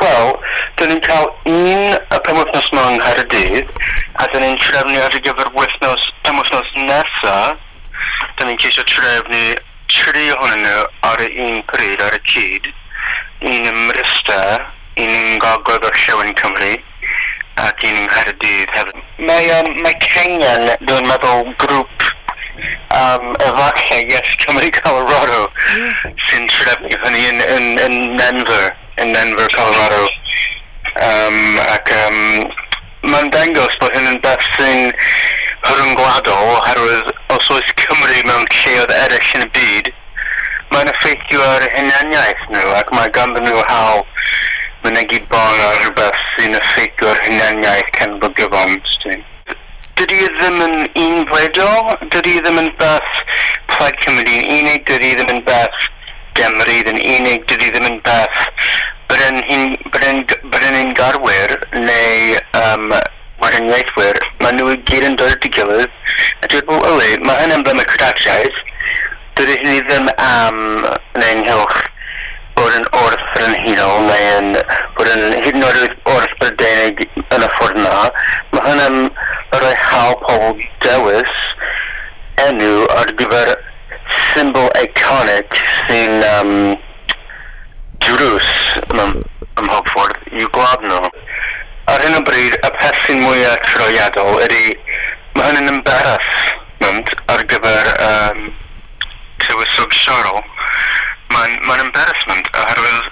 Wel, dyn ni'n cael un y penwthnos yma yng Nghaerdydd, a dyn ni'n trefnu ar y gyfer wythnos, penwthnos nesa, dyn ni'n ceisio trefnu tri ohonyn nhw ar y un pryd ar y cyd, un ym Mrysta, un yng Ngogodd o'r Llewn Cymru, ac un yng Nghaerdydd hefyd. Mae, um, mae Cengen, dwi'n meddwl, grŵp um, efallai, yes, Cymru Colorado, sy'n trefnu hynny yn, yn, yn Denver yn Denver, Colorado. Um, ac um, mae'n dangos bod hyn yn beth sy'n rhyngwladol oherwydd os oes Cymru mewn lleoedd eraill yn y byd, mae'n effeithio ar hunaniaeth nhw ac mae ganddyn nhw hawl mynegu bon ar rhywbeth sy'n effeithio ar hunaniaeth cenfogio bont. Dydy e ddim yn un bledol, dydy e ddim yn beth plaid Cymru, unig dydy e ddim yn beth demryd yn unig dydy ddim yn beth byddwn yn, yn, garwyr neu um, wedyn ieithwyr, maen nhw i gyd yn dod at gilydd, a dwi'n bod, yli mae hyn yn blym y credatiaid, dydy hynny ddim am neu ynghylch bod yn wrth yn hunol, neu yn, bod yn hyd yn oed wrth Brydeinig yn y ffordd na, mae hyn yn rhoi hawl pobl dewis enw ar gyfer symbol iconic sy'n um, drws ym, ym Hogford i'w gwlad nhw. Ar hyn o bryd, y peth sy'n mwyaf troiadol ydy mae hynny'n embaras mynd ar gyfer um, tywysog siarol. Mae'n ma embarrassment oherwydd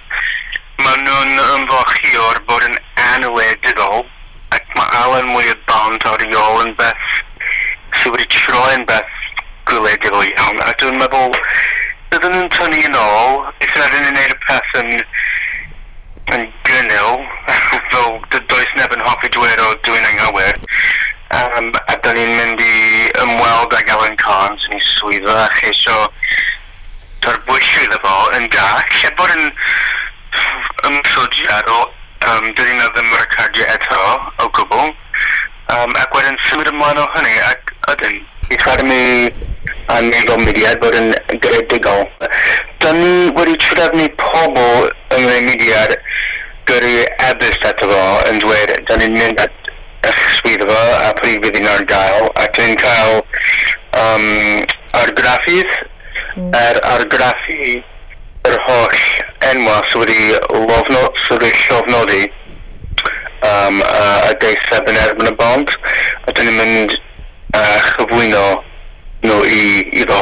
maen nhw'n ymfochio'r bod yn anweddidol ac mae Alan mwy o bont ar iol yn beth sydd wedi troi yn beth gwyledol iawn, a dwi'n meddwl, bydden nhw'n tynnu yn ôl, eithaf ydyn nhw'n neud y peth yn, yn gynnil, fel does neb yn hoffi dweud o dwi'n anghywir, um, a dyn ni'n mynd i ymweld ag Alan Carnes yn ei swyddo a cheisio tarbwysio iddo fo yn da, lle bod yn ymwysodiad o um, dydyn nhw ddim recordio eto o gwbl, um, ac wedyn symud ymlaen o hynny, ac ydyn, i Academy annig o mudiad bod yn gredigol. Dyn ni wedi trefnu pobl yn y mudiad gyrru ebyst ato fo yn dweud, dyn ni'n mynd at eich swyddfa a pryd fydd yn ar gael ac ni'n cael um, argraffydd mm. er argraffu yr holl enwa sydd wedi lofno, sydd wedi llofnodi um, a, a deiseb yn erbyn y bont a dyn ni'n mynd uh, chyflwyno No, y, y